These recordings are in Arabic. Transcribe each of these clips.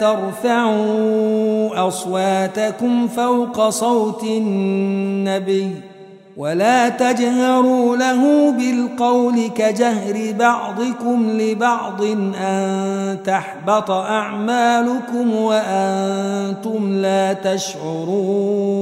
ترفعوا أصواتكم فوق صوت النبي ولا تجهروا له بالقول كجهر بعضكم لبعض أن تحبط أعمالكم وأنتم لا تشعرون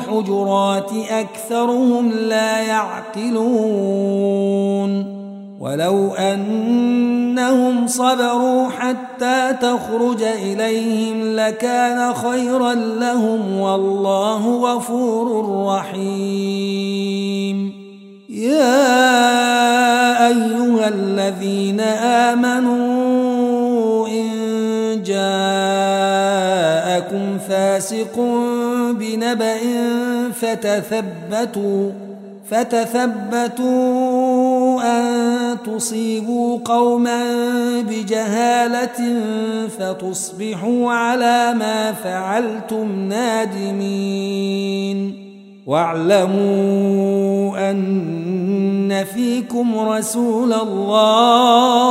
الحجرات أكثرهم لا يعقلون ولو أنهم صبروا حتى تخرج إليهم لكان خيرا لهم والله غفور رحيم. يا أيها الذين آمنوا إن جاءكم فاسق بنبأ فتثبتوا فتثبتوا أن تصيبوا قوما بجهالة فتصبحوا على ما فعلتم نادمين. واعلموا أن فيكم رسول الله.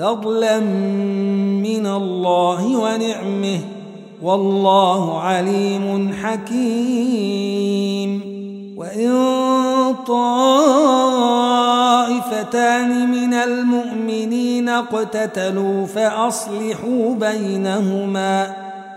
فضلا من الله ونعمه والله عليم حكيم. وإن طائفتان من المؤمنين اقتتلوا فأصلحوا بينهما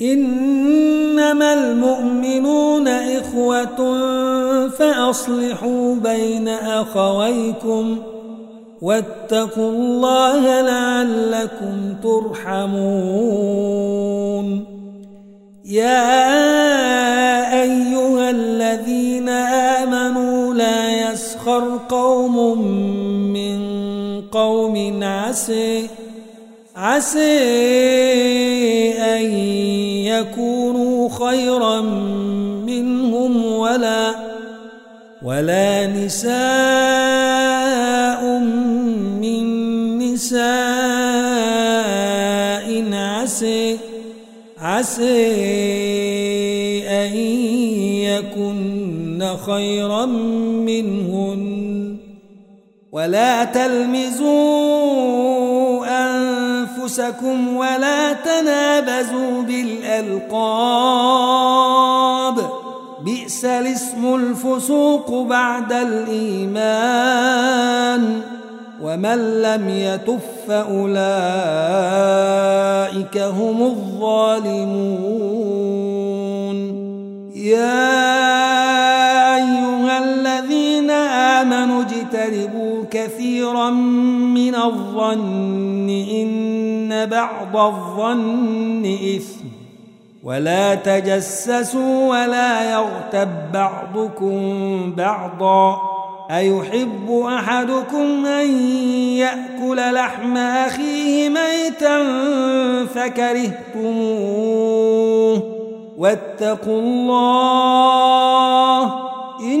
إنما المؤمنون إخوة فأصلحوا بين أخويكم واتقوا الله لعلكم ترحمون. يا أيها الذين آمنوا لا يسخر قوم من قوم عسي عسى أن يكونوا خيرا منهم ولا ولا نساء من نساء عسى عسى أن يكن خيرا منهن. ولا تلمزوا أنفسكم ولا تنابزوا بالألقاب. بئس الاسم الفسوق بعد الإيمان. ومن لم يتف فأولئك هم الظالمون. يا أيها الذين آمنوا اجتنبوا كثيرا من الظن إن بعض الظن إثم. ولا تجسسوا ولا يغتب بعضكم بعضا. أيحب أحدكم أن يأكل لحم أخيه ميتا فكرهتموه. واتقوا الله إن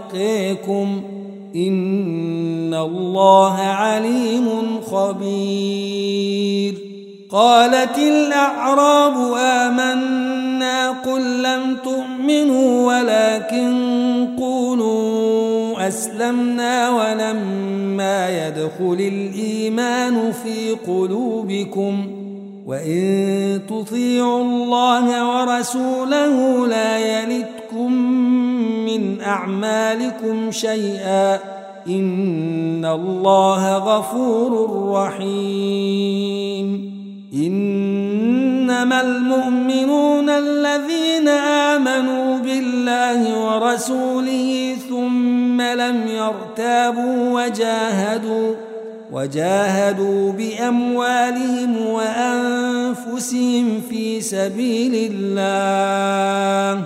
أتقيكم إن الله عليم خبير. قالت الأعراب آمنا قل لم تؤمنوا ولكن قولوا أسلمنا ولما يدخل الإيمان في قلوبكم وإن تطيعوا الله ورسوله لا يلتكم من أعمالكم شيئا إن الله غفور رحيم إنما المؤمنون الذين آمنوا بالله ورسوله ثم لم يرتابوا وجاهدوا وجاهدوا بأموالهم وأنفسهم في سبيل الله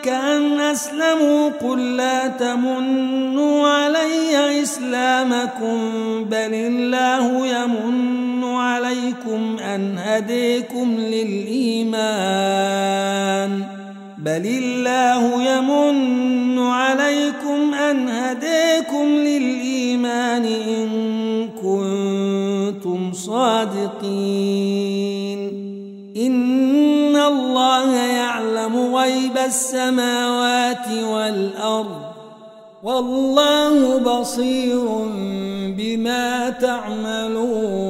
عليك أن أسلموا قل لا تمنوا علي إسلامكم بل الله يمن عليكم أن هديكم للإيمان. بل الله يمن عليكم أن هديكم للإيمان إن كنتم صادقين. السماوات والأرض والله بصير بما تعملون